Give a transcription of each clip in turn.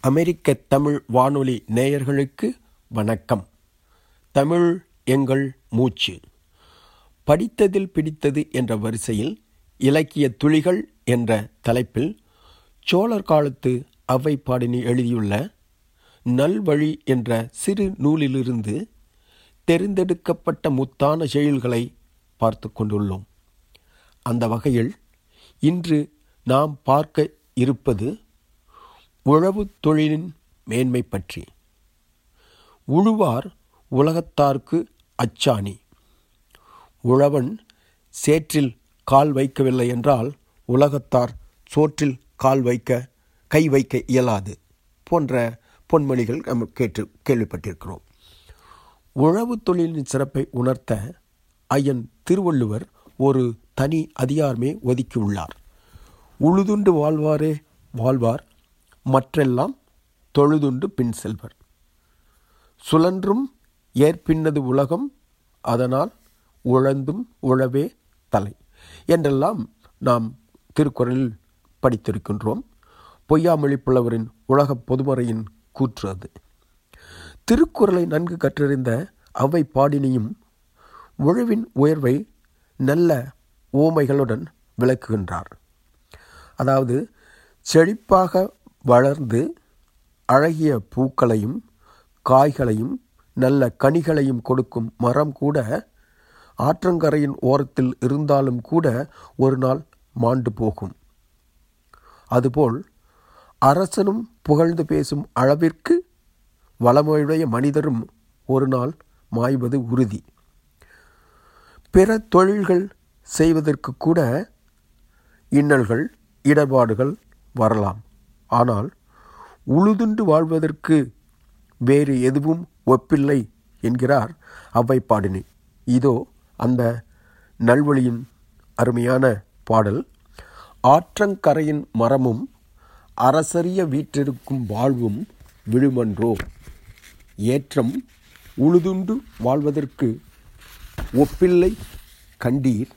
அமெரிக்க தமிழ் வானொலி நேயர்களுக்கு வணக்கம். தமிழ் எங்கள் மூச்சு. படித்ததில் பிடித்தது என்ற வரிசையில் இலக்கிய துளிகள் என்ற தலைப்பில் சோழர் காலத்து அவை பாடினி எழுதியுள்ள நல்வழி என்ற சிறு நூலிலிருந்து தெரிந்தெடுக்கப்பட்ட முத்தான செயல்களை பார்த்து கொண்டுள்ளோம். அந்த வகையில் இன்று நாம் பார்க்க இருப்பது உழவு தொழிலின் மேன்மை பற்றி. உழுவார் உலகத்தார்க்கு அச்சாணி. உழவன் சேற்றில் கால் வைக்கவில்லை என்றால் உலகத்தார் சோற்றில் கால் வைக்க கை வைக்க இயலாது போன்ற பொன்மொழிகள் நம்ம கேட்டு கேள்விப்பட்டிருக்கிறோம். உழவு தொழிலின் சிறப்பை உணர்த்த ஐயன் திருவள்ளுவர் ஒரு தனி அதிகாரமே ஒதுக்கியுள்ளார் உழுதுண்டு வாழ்வாரே வாழ்வார் மற்றெல்லாம் தொழுதுண்டு பின் செல்வர். சுழன்றும் ஏற்பின்னது உலகம் அதனால் உழந்தும் உழவே தலை என்றெல்லாம் நாம் திருக்குறளில் படித்திருக்கின்றோம். பொய்யாமொழி புலவரின் உலக பொதுமறையின் கூற்று அது. திருக்குறளை நன்கு கற்றறிந்த அவை பாடினியும் உழவின் உயர்வை நல்ல ஓமைகளுடன் விளக்குகின்றார். அதாவது செழிப்பாக வளர்ந்து அழகிய பூக்களையும் காய்களையும் நல்ல கனிகளையும் கொடுக்கும் மரம் கூட ஆற்றங்கரையின் ஓரத்தில் இருந்தாலும் கூட ஒரு நாள் மாண்டு போகும். அதுபோல் அரசனும் புகழ்ந்து பேசும் அளவிற்கு வளமையுடைய மனிதரும் ஒரு நாள் மாய்வது உறுதி. பிற தொழில்கள் செய்வதற்கு கூட இன்னல்கள் இடர்பாடுகள் வரலாம். ஆனால் உழுதுண்டு வாழ்வதற்கு வேறு எதுவும் ஒப்பில்லை என்கிறார் அவ்வை பாடினி இதோ அந்த நல்வழியின் அருமையான பாடல். ஆற்றங்கரையின் மரமும் அரசரிய வீற்றிருக்கும் வாழ்வும் விழுமன்றோ? ஏற்றம் உழுதுண்டு வாழ்வதற்கு ஒப்பில்லை கண்டீர்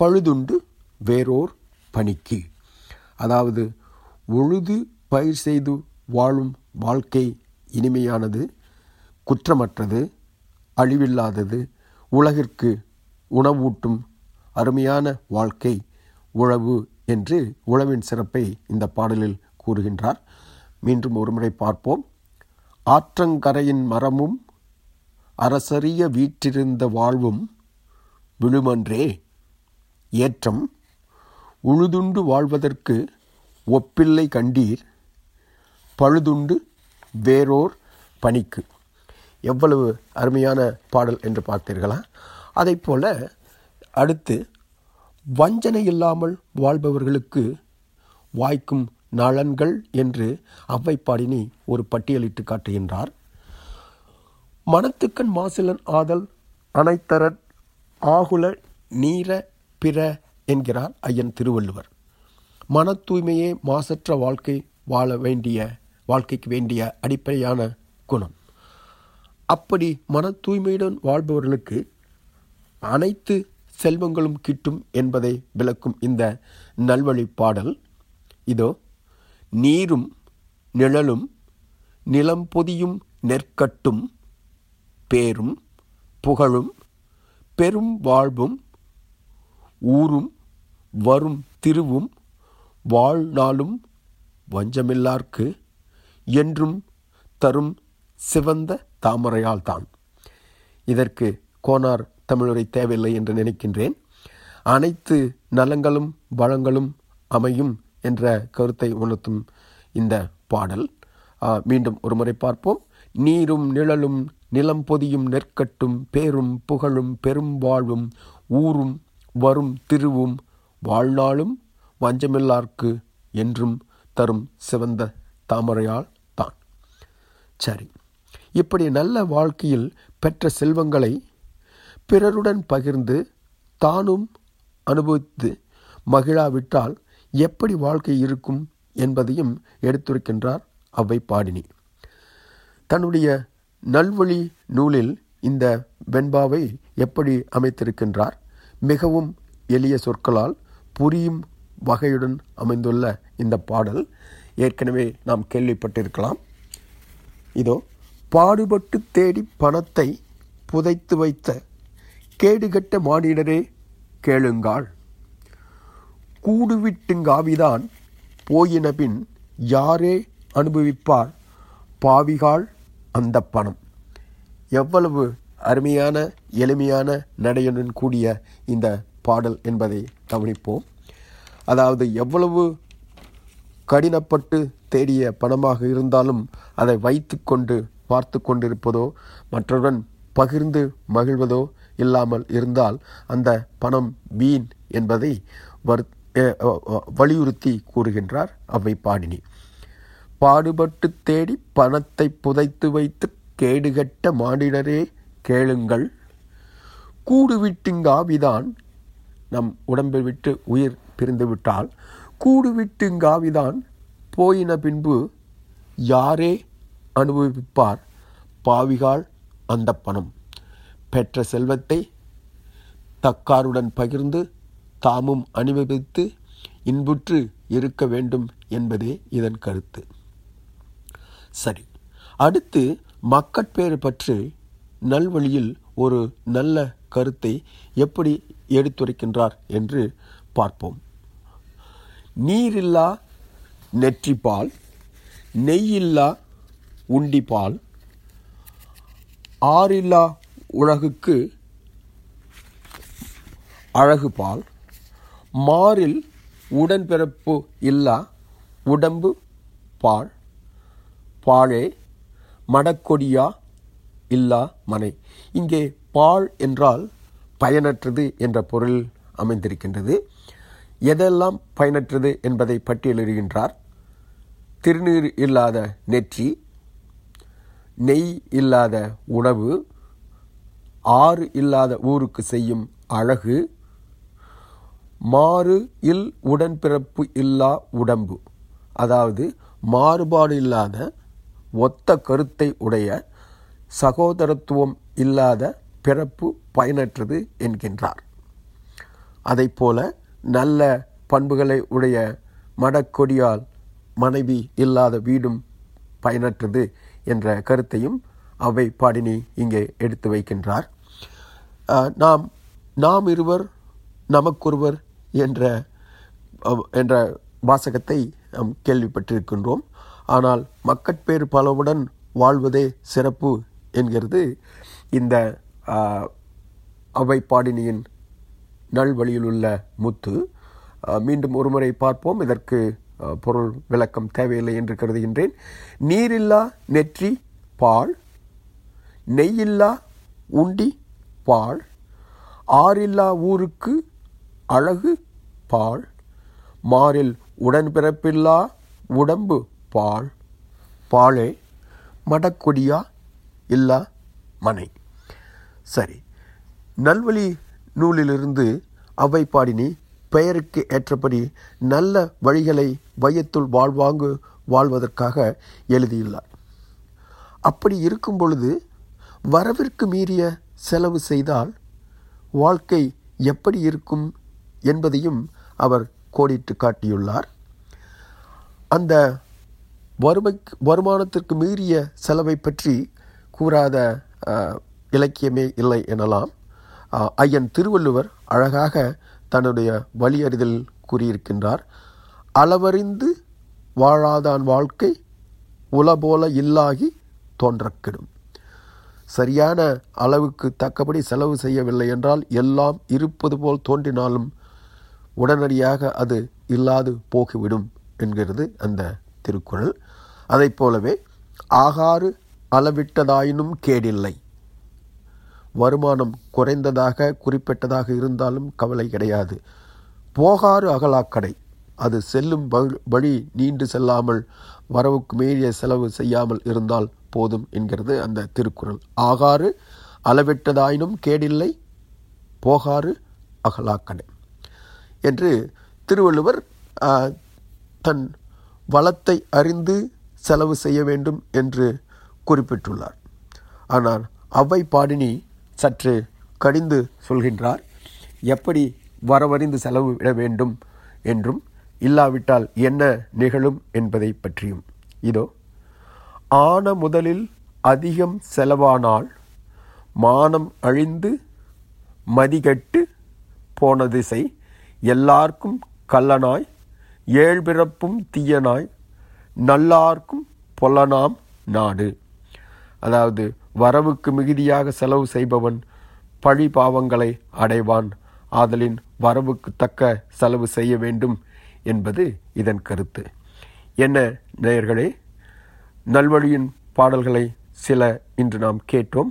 பழுதுண்டு வேறோர் பணிக்கு. அதாவது உழுது பயிர் செய்து வாழும் வாழ்க்கை இனிமையானது குற்றமற்றது அழிவில்லாதது உலகிற்கு உணவூட்டும் அருமையான வாழ்க்கை உழவு என்று உழவின் சிறப்பை இந்த பாடலில் கூறுகின்றார். மீண்டும் ஒருமுறை பார்ப்போம். ஆற்றங்கரையின் மரமும் அரசரிய வீற்றிருந்த வாழ்வும் விழுமன்றே. ஏற்றம் உழுதுண்டு வாழ்வதற்கு ஒப்பில்லை கண்டீர் பழுதுண்டு வேறோர் பணிக்கு. எவ்வளவு அருமையான பாடல் என்று பார்த்தீர்களா? அதை போல அடுத்து வஞ்சனை இல்லாமல் வாழ்பவர்களுக்கு வாய்க்கும் நலன்கள் என்று அவ்வைப்பாடினி ஒரு பட்டியலிட்டு காட்டுகின்றார். மனத்துக்கண் மாசிலன் ஆதல் அனைத்தரன் ஆகுல நீர பிற என்கிறார் ஐயன் திருவள்ளுவர். மன தூய்மையே மாசற்ற வாழ்க்கை வாழ வேண்டிய வாழ்க்கைக்கு வேண்டிய அடிப்படையான குணம். அப்படி மன தூய்மையுடன் வாழ்பவர்களுக்கு அனைத்து செல்வங்களும் கிட்டும் என்பதை விளக்கும் இந்த நல்வழி பாடல். இதோ நீரும் நிழலும் நிலம் பொதியும் நெற்கட்டும் பேரும் புகழும் பெரும் வாழ்வும் ஊரும் வரும் திருவும் வாழ்நாளும் வஞ்சமில்லார்க்கு என்றும் தரும் சிவந்த தாமரையால் தான் இதற்கு கோனார் தமிழுரை தேவையில்லை என்று நினைக்கின்றேன். அனைத்து நலங்களும் வளங்களும் அமையும் என்ற கருத்தை உணர்த்தும் இந்த பாடல். மீண்டும் ஒரு முறை பார்ப்போம். நீரும் நிழலும் நிலம் பொதியும் நெற்கட்டும் பேரும் புகழும் பெரும் வாழ்வும் ஊரும் வரும் திருவும் வாழ்நாளும் வஞ்சமில்லார்க்கு என்றும் தரும் சிவந்த தாமரையால் தான். சரி இப்படி நல்ல வாழ்க்கையில் பெற்ற செல்வங்களை பிறருடன் பகிர்ந்து தானும் அனுபவித்து மகிழாவிட்டால் எப்படி வாழ்க்கை இருக்கும் என்பதையும் எடுத்துரைக்கின்றார் அவ்வை பாடினி. தன்னுடைய நல்வழி நூலில் இந்த வெண்பாவை எப்படி அமைத்திருக்கின்றார்? மிகவும் எளிய சொற்களால் புரியும் வகையுடன் அமைந்துள்ள இந்த பாடல் ஏற்கனவே நாம் கேள்விப்பட்டிருக்கலாம். இதோ பாடுபட்டு தேடி பணத்தை புதைத்து வைத்த கேடுகட்ட மானிடரே கேளுங்காள் கூடுவிட்டுங்காவிதான் போயின பின் யாரே அனுபவிப்பார் பாவிகாள் அந்த பணம். எவ்வளவு அருமையான எளிமையான நடையுடன் கூடிய இந்த பாடல் என்பதை கவனிப்போம். அதாவது எவ்வளவு கடினப்பட்டு தேடிய பணமாக இருந்தாலும் அதை வைத்துக்கொண்டு பார்த்து கொண்டிருப்பதோ மற்றவருடன் பகிர்ந்து மகிழ்வதோ இல்லாமல் இருந்தால் அந்த பணம் வீண் என்பதை வரு வலியுறுத்தி கூறுகின்றார் அவை பாடினி பாடுபட்டு தேடி பணத்தை புதைத்து வைத்து கேடுகட்ட மானிடரே கேளுங்கள். கூடு விட்டுங்காவிதான் நம் உடம்பை விட்டு உயிர் பிரிந்துவிட்டால் கூடுவிட்டுங்காவிதான் போயின பின்பு யாரே அனுபவிப்பார் பாவிகாள் அந்த பணம். பெற்ற செல்வத்தை தக்காருடன் பகிர்ந்து தாமும் அனுபவித்து இன்புற்று இருக்க வேண்டும் என்பதே இதன் கருத்து. சரி அடுத்து மக்கட்பேறு பற்றி நல்வழியில் ஒரு நல்ல கருத்தை எப்படி எடுத்துரைக்கின்றார் என்று பார்ப்போம். நீரில்லா நெற்றிப்பால் நெய்யில்லா உண்டிப்பால் ஆறில்லா உலகுக்கு அழகு பால் மாறில் உடன்பிறப்பு இல்லா உடம்பு பால் பாழே மடக்கொடியா இல்லா மனை. இங்கே பால் என்றால் பயனற்றது என்ற பொருள் அமைந்திருக்கின்றது. எதெல்லாம் பயனற்றது என்பதை பட்டியலிடுகின்றார். திருநீர் இல்லாத நெற்றி நெய் இல்லாத உணவு ஆறு இல்லாத ஊருக்கு செய்யும் அழகு மாறு இல் உடன்பிறப்பு இல்லா உடம்பு. அதாவது மாறுபாடு இல்லாத ஒத்த கருத்தை உடைய சகோதரத்துவம் இல்லாத பிறப்பு பயனற்றது என்கின்றார். அதைப்போல நல்ல பண்புகளை உடைய மடக்கொடியால் மனைவி இல்லாத வீடும் பயனற்றது என்ற கருத்தையும் அவை பாடினி இங்கே எடுத்து வைக்கின்றார். நாம் நாம் இருவர் நமக்கொருவர் என்ற என்ற வாசகத்தை நாம் கேள்விப்பட்டிருக்கின்றோம். ஆனால் மக்கட்பேறு பலவுடன் வாழ்வதே சிறப்பு என்கிறது இந்த அவை பாடினியின் நல்வழியில் உள்ள முத்து மீண்டும் ஒருமுறை பார்ப்போம். இதற்கு பொருள் விளக்கம் தேவையில்லை என்று கருதுகின்றேன். நீரில்லா நெற்றி பால் நெய்யில்லா உண்டி பால் ஆறில்லா ஊருக்கு அழகு பால் மாறில் உடன்பிறப்பில்லா உடம்பு பால் பாலே மடக்கொடியா இல்லா மனை. சரி. நல்வழி நூலிலிருந்து அவை பாடினி பெயருக்கு ஏற்றபடி நல்ல வழிகளை வையத்துள் வாழ்வாங்கு வாழ்வதற்காக எழுதியுள்ளார். அப்படி இருக்கும் பொழுது வரவிற்கு மீறிய செலவு செய்தால் வாழ்க்கை எப்படி இருக்கும் என்பதையும் அவர் கோடிட்டு காட்டியுள்ளார். அந்த வறுமை வருமானத்திற்கு மீறிய செலவை பற்றி கூறாத இலக்கியமே இல்லை எனலாம். ஐயன் திருவள்ளுவர் அழகாக தன்னுடைய வழியறிதல் கூறியிருக்கின்றார். அளவறிந்து வாழாதான் வாழ்க்கை உலபோல இல்லாகி தோன்றக்கிடும். சரியான அளவுக்கு தக்கபடி செலவு செய்யவில்லை என்றால் எல்லாம் இருப்பது போல் தோன்றினாலும் உடனடியாக அது இல்லாது போகிவிடும் என்கிறது அந்த திருக்குறள். அதைப் போலவே ஆகாறு அளவிட்டதாயினும் கேடில்லை. வருமானம் குறைந்ததாக குறிப்பிட்டதாக இருந்தாலும் கவலை கிடையாது. போகாறு அகலாக்கடை. அது செல்லும் வழி- வழி நீண்டு செல்லாமல் வரவுக்கு மீறிய செலவு செய்யாமல் இருந்தால் போதும் என்கிறது அந்த திருக்குறள். ஆகாறு அளவிட்டதாயினும் கேடில்லை போகாறு அகலாக்கடை என்று திருவள்ளுவர் தன் வளத்தை அறிந்து செலவு செய்ய வேண்டும் என்று குறிப்பிட்டுள்ளார். ஆனால் அவ்வை பாடினி சற்று கடிந்து சொல்கின்றார். எப்படி வரவறிந்து செலவு விட வேண்டும் என்றும் இல்லாவிட்டால் என்ன நிகழும் என்பதை பற்றியும். இதோ ஆன முதலில் அதிகம் செலவானால் மானம் அழிந்து மதிகட்டு போன திசை எல்லார்க்கும் கள்ளனாய் ஏழ்பிறப்பும் தீயனாய் நல்லார்க்கும் பொல்லனாம் நாடு. அதாவது வரவுக்கு மிகுதியாக செலவு செய்பவன் பழி பாவங்களை அடைவான். ஆதலின் வரவுக்கு தக்க செலவு செய்ய வேண்டும் என்பது இதன் கருத்து. என்ன நேயர்களே நல்வழியின் பாடல்களை சில இன்று நாம் கேட்டோம்.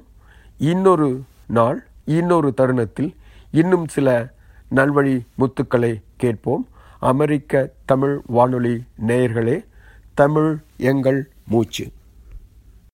இன்னொரு நாள் இன்னொரு தருணத்தில் இன்னும் சில நல்வழி முத்துக்களை கேட்போம். அமெரிக்க தமிழ் வானொலி நேயர்களே தமிழ் எங்கள் மூச்சு.